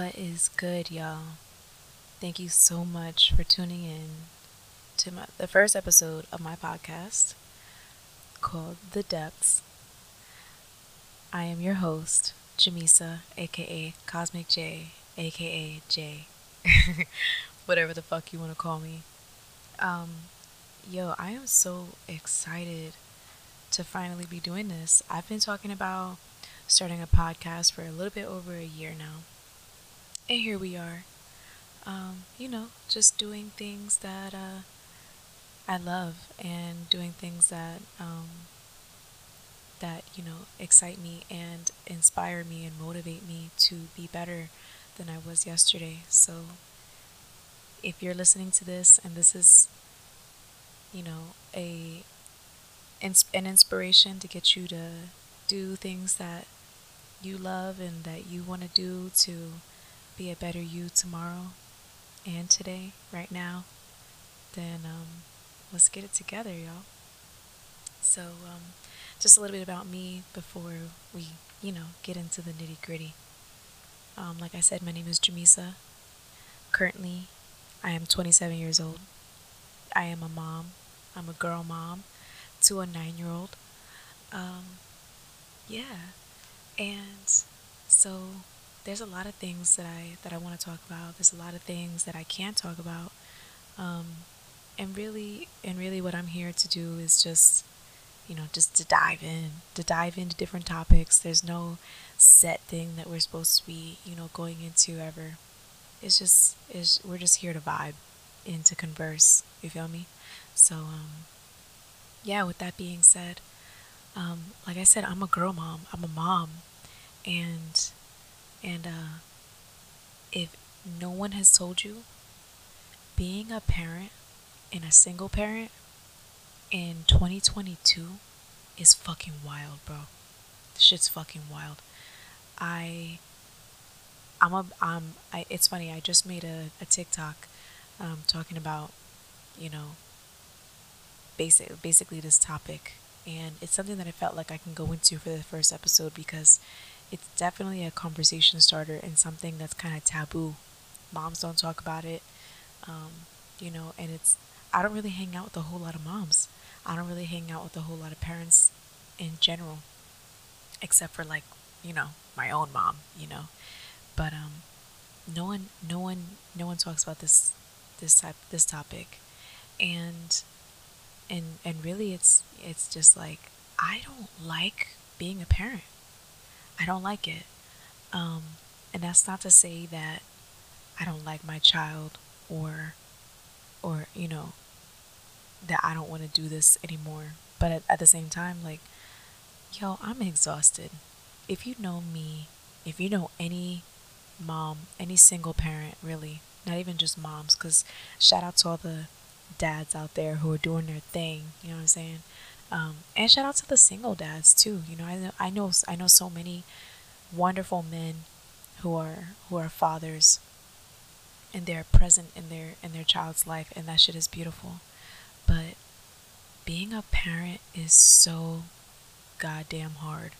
What is good, y'all? Thank you so much for tuning in to my, the first episode of my podcast called The Depths. I am your host, Jamisa, aka Cosmic J, aka J. Whatever the fuck you want to call me. Um, yo, I am so excited to finally be doing this. I've been talking about starting a podcast for a little bit over a year now. And here we are. Um, you know, just doing things that uh, I love and doing things that um, that you know excite me and inspire me and motivate me to be better than I was yesterday. So if you're listening to this and this is you know a an inspiration to get you to do things that you love and that you want to do to be a better you tomorrow and today, right now, then um, let's get it together, y'all. So, um, just a little bit about me before we, you know, get into the nitty gritty. Um, like I said, my name is Jamisa. Currently, I am 27 years old. I am a mom. I'm a girl mom to a nine year old. Um, yeah. And so there's a lot of things that I that I want to talk about. There's a lot of things that I can't talk about. Um, and really and really what I'm here to do is just you know, just to dive in, to dive into different topics. There's no set thing that we're supposed to be, you know, going into ever. It's just is we're just here to vibe and to converse. You feel me? So um yeah, with that being said, um, like I said, I'm a girl mom. I'm a mom. And and uh, if no one has told you, being a parent and a single parent in 2022 is fucking wild, bro. shit's fucking wild. I I'm a um I it's funny, I just made a, a TikTok um talking about, you know, basic basically this topic and it's something that I felt like I can go into for the first episode because it's definitely a conversation starter and something that's kind of taboo. Moms don't talk about it, um, you know, and it's, I don't really hang out with a whole lot of moms. I don't really hang out with a whole lot of parents in general, except for like, you know, my own mom, you know. But um, no one, no one, no one talks about this, this type, this topic, and, and and really, it's it's just like I don't like being a parent. I don't like it. Um, and that's not to say that I don't like my child or, or, you know, that I don't want to do this anymore. But at, at the same time, like, yo, I'm exhausted. If you know me, if you know any mom, any single parent, really, not even just moms, because shout out to all the dads out there who are doing their thing, you know what I'm saying? Um, and shout out to the single dads too. You know, I know, I know, I know so many wonderful men who are who are fathers, and they're present in their in their child's life, and that shit is beautiful. But being a parent is so goddamn hard.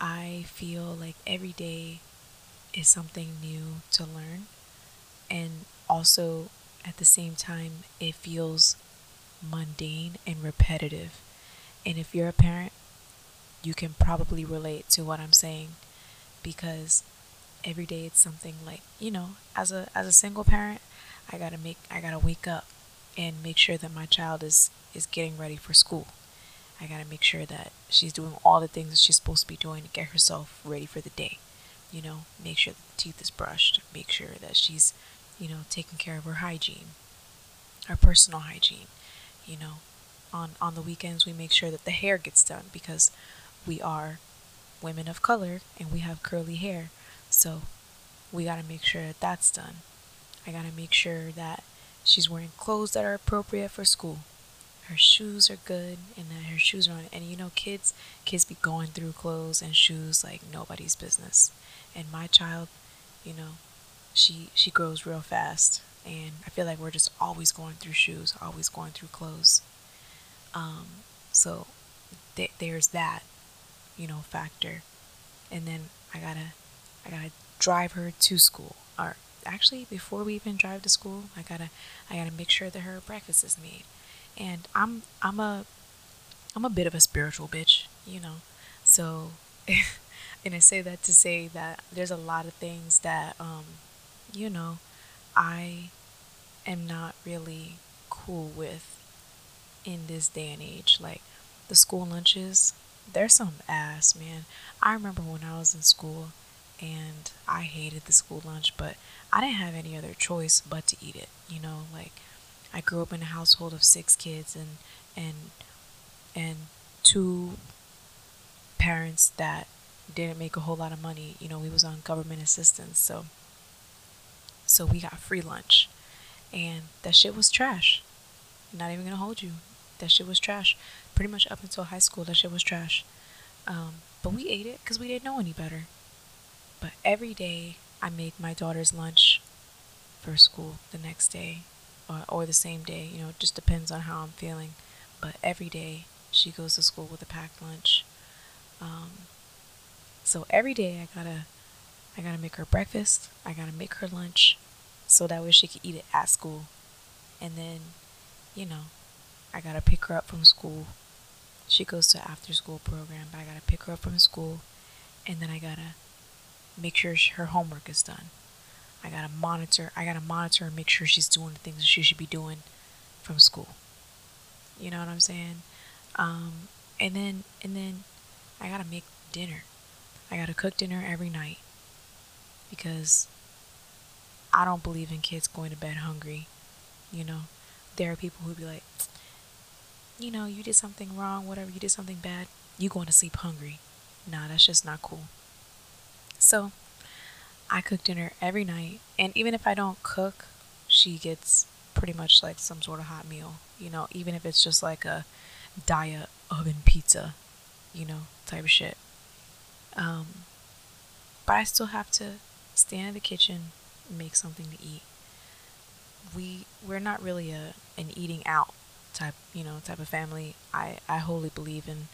I feel like every day is something new to learn, and also at the same time, it feels mundane and repetitive and if you're a parent, you can probably relate to what I'm saying because every day it's something like, you know, as a as a single parent, I got to make I got to wake up and make sure that my child is is getting ready for school. I got to make sure that she's doing all the things that she's supposed to be doing to get herself ready for the day. You know, make sure the teeth is brushed, make sure that she's, you know, taking care of her hygiene, her personal hygiene, you know, on on the weekends we make sure that the hair gets done because we are women of color and we have curly hair. So we got to make sure that that's done. I got to make sure that she's wearing clothes that are appropriate for school. Her shoes are good and that her shoes are on. And you know kids kids be going through clothes and shoes like nobody's business. And my child you know she she grows real fast. And i feel like we're just always going through shoes always going through clothes um, so th- there's that, you know, factor. And then I gotta, I gotta drive her to school. Or actually, before we even drive to school, I gotta I gotta make sure that her breakfast is made. And I'm I'm a I'm a bit of a spiritual bitch, you know. So, and I say that to say that there's a lot of things that um, you know, I am not really cool with in this day and age. Like the school lunches, they're some ass, man. I remember when I was in school and I hated the school lunch, but I didn't have any other choice but to eat it. You know, like I grew up in a household of six kids and and and two parents that didn't make a whole lot of money. You know, we was on government assistance, so so we got free lunch. And that shit was trash. Not even gonna hold you. That shit was trash. Pretty much up until high school, that shit was trash. Um, but we ate it because we didn't know any better. But every day I make my daughter's lunch for school the next day or, or the same day. You know, it just depends on how I'm feeling. But every day she goes to school with a packed lunch. Um, so every day I gotta, I gotta make her breakfast. I gotta make her lunch, so that way she can eat it at school. And then, you know, I gotta pick her up from school. She goes to after school program, but I gotta pick her up from school, and then I gotta make sure her homework is done. I gotta monitor. I gotta monitor and make sure she's doing the things she should be doing from school. You know what I'm saying? Um, and then and then I gotta make dinner. I gotta cook dinner every night because I don't believe in kids going to bed hungry. You know, there are people who be like, you know, you did something wrong, whatever, you did something bad, you going to sleep hungry. Nah, that's just not cool. So, I cook dinner every night, and even if I don't cook, she gets pretty much like some sort of hot meal. You know, even if it's just like a diet oven pizza, you know, type of shit. Um, but I still have to stand in the kitchen, make something to eat. We we're not really a an eating out type, you know, type of family. I I wholly believe in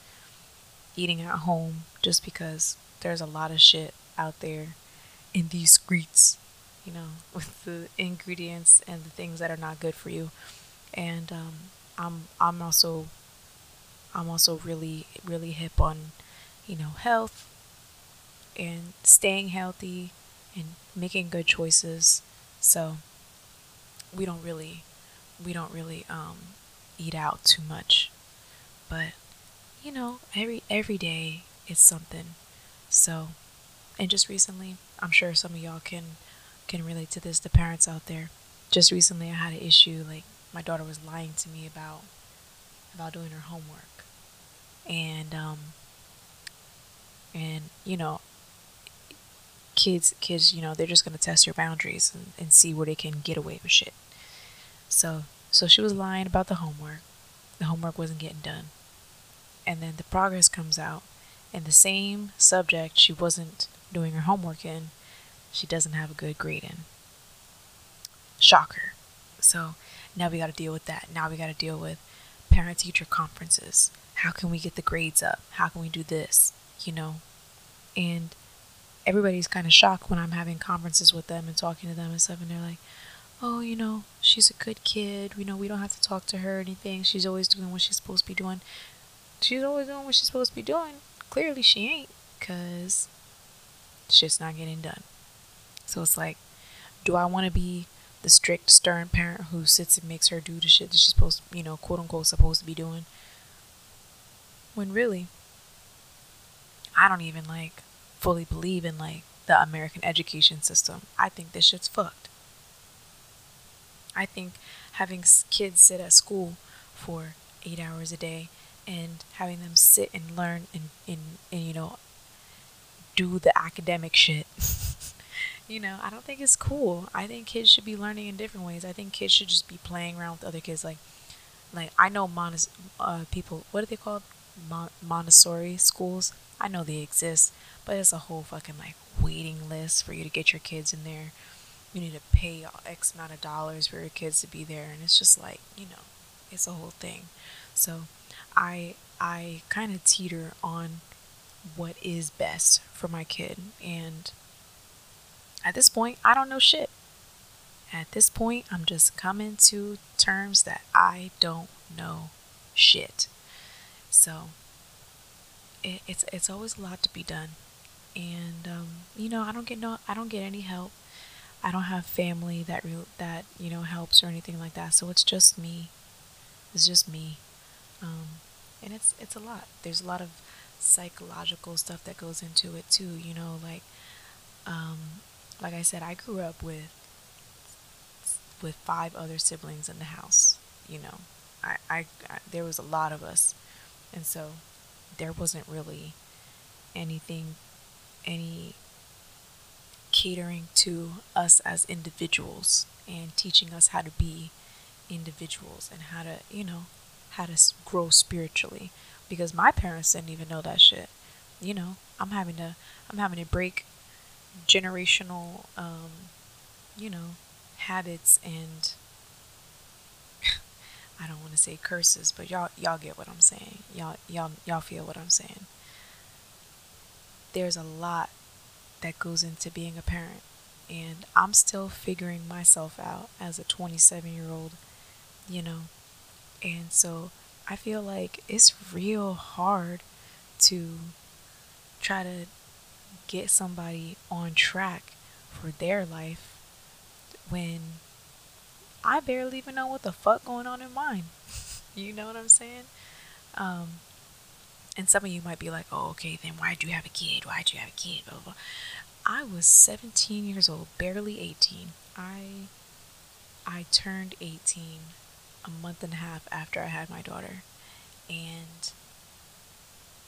eating at home just because there's a lot of shit out there in these streets, you know, with the ingredients and the things that are not good for you. And um, I'm I'm also I'm also really really hip on, you know, health and staying healthy and making good choices. So we don't really we don't really um, eat out too much. But you know, every every day is something. So and just recently, I'm sure some of y'all can can relate to this, the parents out there. Just recently I had an issue like my daughter was lying to me about about doing her homework. And um and you know kids kids, you know, they're just gonna test your boundaries and, and see where they can get away with shit. So so she was lying about the homework. The homework wasn't getting done. And then the progress comes out and the same subject she wasn't doing her homework in, she doesn't have a good grade in. Shocker. So now we got to deal with that. Now we got to deal with parent teacher conferences. How can we get the grades up? How can we do this? You know? And everybody's kind of shocked when I'm having conferences with them and talking to them and stuff. And they're like, oh, you know, she's a good kid. You know, we don't have to talk to her or anything. She's always doing what she's supposed to be doing. She's always doing what she's supposed to be doing. Clearly, she ain't. Because shit's not getting done. So it's like, do I want to be the strict, stern parent who sits and makes her do the shit that she's supposed, you know, quote unquote, supposed to be doing? When really, I don't even like fully believe in like the American education system. I think this shit's fucked. I think having kids sit at school for eight hours a day and having them sit and learn and, and, and you know do the academic shit. you know, I don't think it's cool. I think kids should be learning in different ways. I think kids should just be playing around with other kids. Like, like I know Montess- uh, people. What are they called? Mon- Montessori schools. I know they exist, but it's a whole fucking like waiting list for you to get your kids in there. You need to pay X amount of dollars for your kids to be there, and it's just like you know, it's a whole thing. So, I I kind of teeter on what is best for my kid and at this point, I don't know shit. At this point, I'm just coming to terms that I don't know shit. So it, it's it's always a lot to be done, and um, you know I don't get no I don't get any help. I don't have family that re- that you know helps or anything like that. So it's just me. It's just me, um, and it's it's a lot. There's a lot of psychological stuff that goes into it too. You know, like um, like I said, I grew up with with five other siblings in the house. You know, I, I, I there was a lot of us, and so there wasn't really anything, any catering to us as individuals and teaching us how to be individuals and how to, you know, how to grow spiritually. Because my parents didn't even know that shit. You know, I'm having to, I'm having to break generational, um, you know, habits and I don't want to say curses, but y'all y'all get what I'm saying. Y'all y'all y'all feel what I'm saying. There's a lot that goes into being a parent, and I'm still figuring myself out as a 27-year-old, you know. And so I feel like it's real hard to try to get somebody on track for their life when I barely even know what the fuck going on in mine. you know what I'm saying? Um, and some of you might be like, oh, okay, then why'd you have a kid? Why'd you have a kid? Blah, blah. I was 17 years old, barely 18. I I turned 18 a month and a half after I had my daughter. And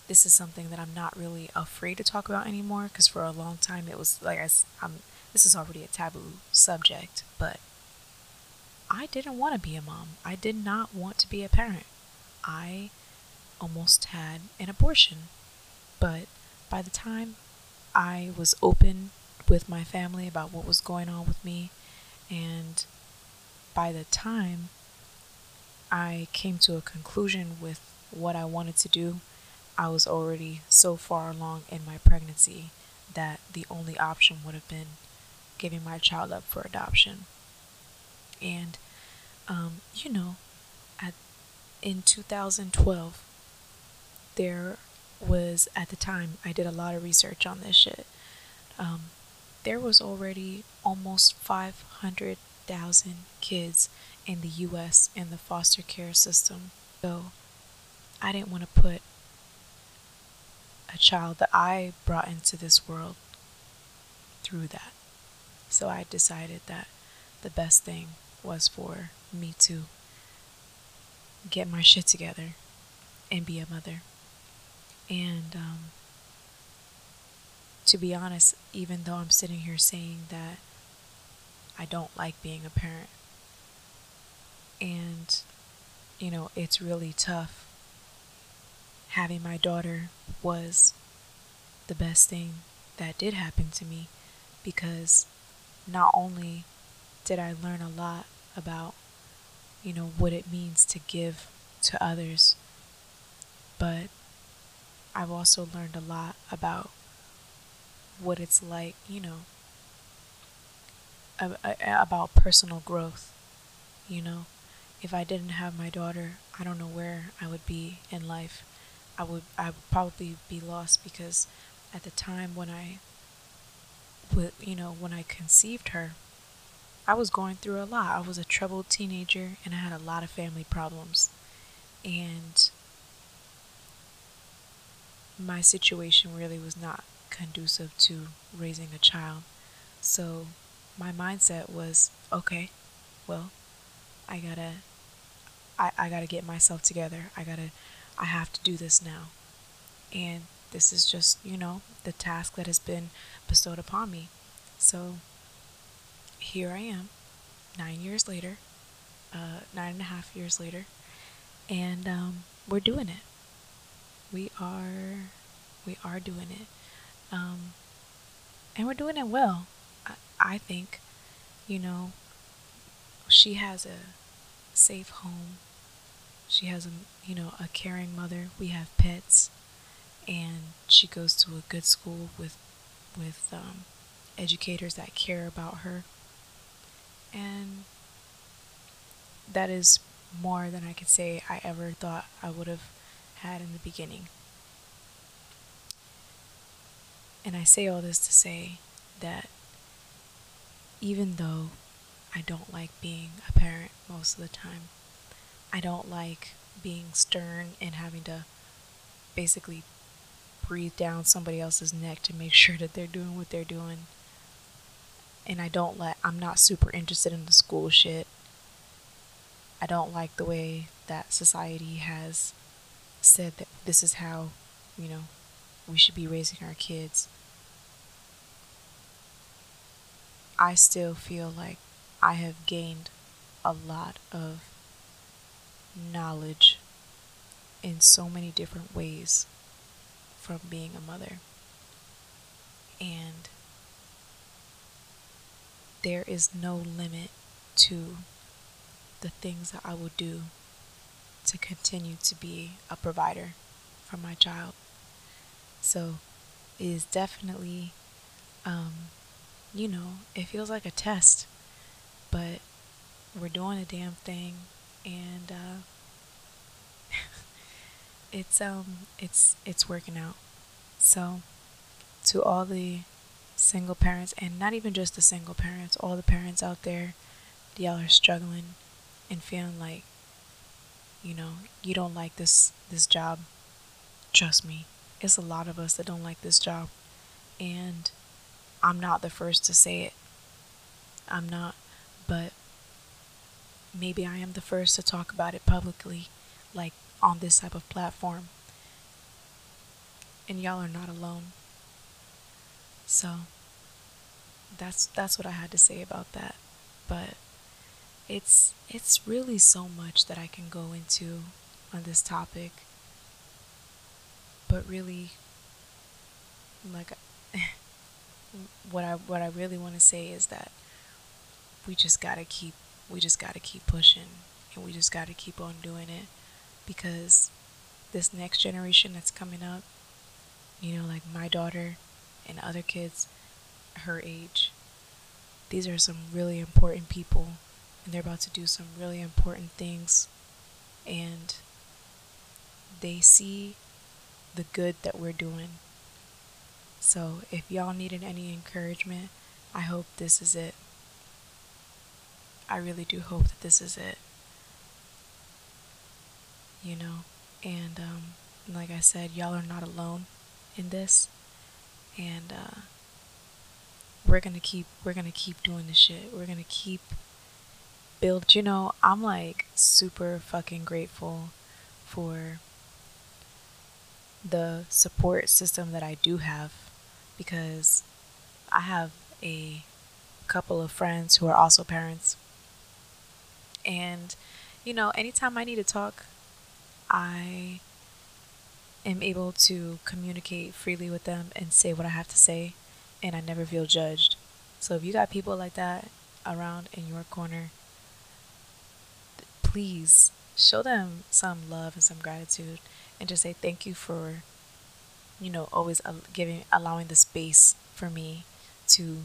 this is something that I'm not really afraid to talk about anymore because for a long time it was like I, I'm this is already a taboo subject, but I didn't want to be a mom. I did not want to be a parent. I almost had an abortion. But by the time I was open with my family about what was going on with me, and by the time I came to a conclusion with what I wanted to do, I was already so far along in my pregnancy that the only option would have been giving my child up for adoption. And, um, you know, at, in 2012, there was, at the time, I did a lot of research on this shit. Um, there was already almost 500,000 kids in the US in the foster care system. So I didn't want to put a child that I brought into this world through that. So I decided that the best thing was for me to get my shit together and be a mother. And um, to be honest, even though I'm sitting here saying that I don't like being a parent, and you know, it's really tough. Having my daughter was the best thing that did happen to me because not only did I learn a lot about, you know, what it means to give to others, but I've also learned a lot about what it's like, you know, about personal growth. You know, if I didn't have my daughter, I don't know where I would be in life. I would I would probably be lost because at the time when I you know when I conceived her, I was going through a lot. I was a troubled teenager and I had a lot of family problems. And my situation really was not conducive to raising a child. So my mindset was okay, well, I gotta I, I gotta get myself together. I gotta I have to do this now. And this is just, you know, the task that has been bestowed upon me. So here I am, nine years later, uh, nine and a half years later, and um, we're doing it. We are, we are doing it, um, and we're doing it well. I, I think, you know, she has a safe home. She has a, you know, a caring mother. We have pets and she goes to a good school with with um, educators that care about her. And that is more than I could say I ever thought I would have had in the beginning. And I say all this to say that even though I don't like being a parent most of the time, I don't like being stern and having to basically breathe down somebody else's neck to make sure that they're doing what they're doing. And I don't let, I'm not super interested in the school shit. I don't like the way that society has said that this is how, you know, we should be raising our kids. I still feel like I have gained a lot of knowledge in so many different ways from being a mother. And there is no limit to the things that I will do to continue to be a provider for my child. So it is definitely, um, you know, it feels like a test, but we're doing a damn thing, and uh, it's um, it's it's working out. So, to all the single parents, and not even just the single parents, all the parents out there, y'all are struggling and feeling like you know you don't like this this job. Trust me it's a lot of us that don't like this job. And i'm not the first to say it. I'm not but maybe i am the first to talk about it publicly like on this type of platform. And y'all are not alone. So that's that's what i had to say about that. But it's it's really so much that I can go into on this topic. But really like what I what I really want to say is that we just got to keep we just got to keep pushing and we just got to keep on doing it because this next generation that's coming up, you know, like my daughter and other kids her age, these are some really important people and they're about to do some really important things and they see the good that we're doing. So, if y'all needed any encouragement, I hope this is it. I really do hope that this is it. You know, and um, like I said, y'all are not alone in this, and uh, we're gonna keep we're gonna keep doing this shit. We're gonna keep build. You know, I'm like super fucking grateful for the support system that I do have because I have a couple of friends who are also parents. And, you know, anytime I need to talk, I am able to communicate freely with them and say what I have to say, and I never feel judged. So if you got people like that around in your corner, please show them some love and some gratitude and just say thank you for you know always giving allowing the space for me to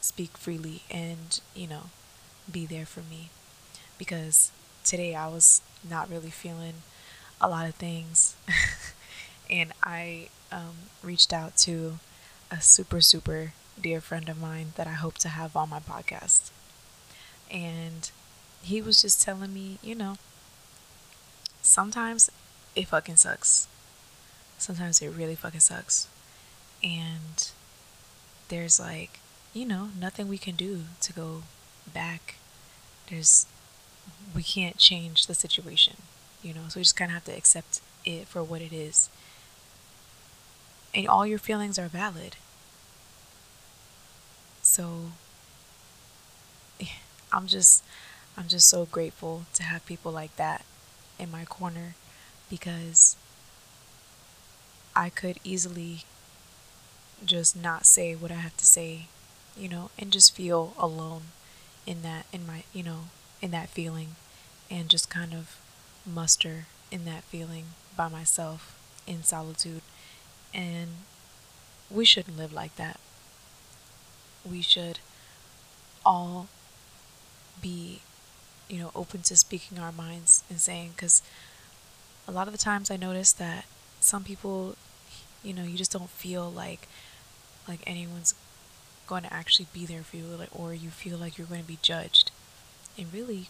speak freely and you know be there for me. Because today I was not really feeling a lot of things. And I um, reached out to a super super dear friend of mine that I hope to have on my podcast. And he was just telling me, you know, sometimes it fucking sucks. Sometimes it really fucking sucks. And there's like, you know, nothing we can do to go back. There's, we can't change the situation, you know, so we just kind of have to accept it for what it is. And all your feelings are valid. So, I'm just, I'm just so grateful to have people like that in my corner because I could easily just not say what I have to say, you know, and just feel alone in that in my, you know, in that feeling and just kind of muster in that feeling by myself in solitude and we shouldn't live like that. we should all be, you know, open to speaking our minds and saying, because a lot of the times I notice that some people, you know, you just don't feel like like anyone's going to actually be there for you, or you feel like you're going to be judged. And really,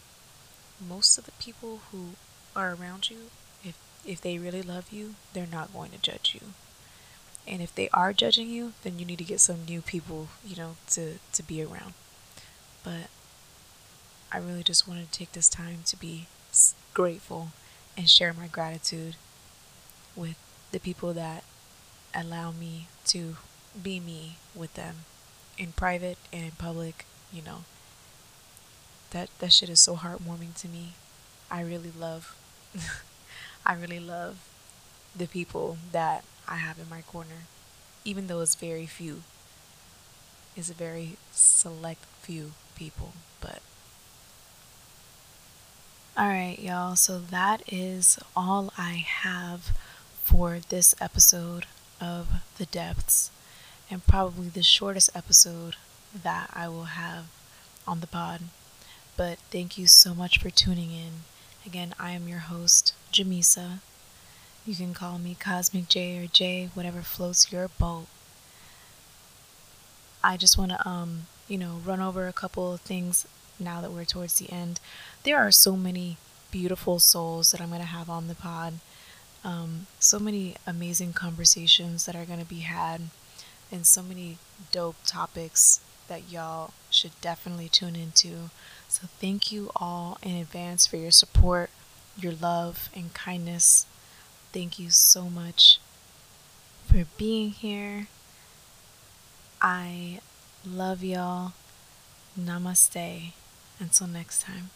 most of the people who are around you, if if they really love you, they're not going to judge you. And if they are judging you, then you need to get some new people, you know, to to be around. But I really just wanted to take this time to be grateful and share my gratitude with the people that allow me to be me with them in private and in public, you know. That that shit is so heartwarming to me. I really love I really love the people that I have in my corner. Even though it's very few. It's a very select few people, but Alright, y'all, so that is all I have for this episode of The Depths, and probably the shortest episode that I will have on the pod. But thank you so much for tuning in. Again, I am your host, Jamisa. You can call me Cosmic J or J, whatever floats your boat. I just want to, um, you know, run over a couple of things now that we're towards the end. There are so many beautiful souls that I'm going to have on the pod. Um, so many amazing conversations that are going to be had, and so many dope topics that y'all should definitely tune into. So, thank you all in advance for your support, your love, and kindness. Thank you so much for being here. I love y'all. Namaste. Until next time.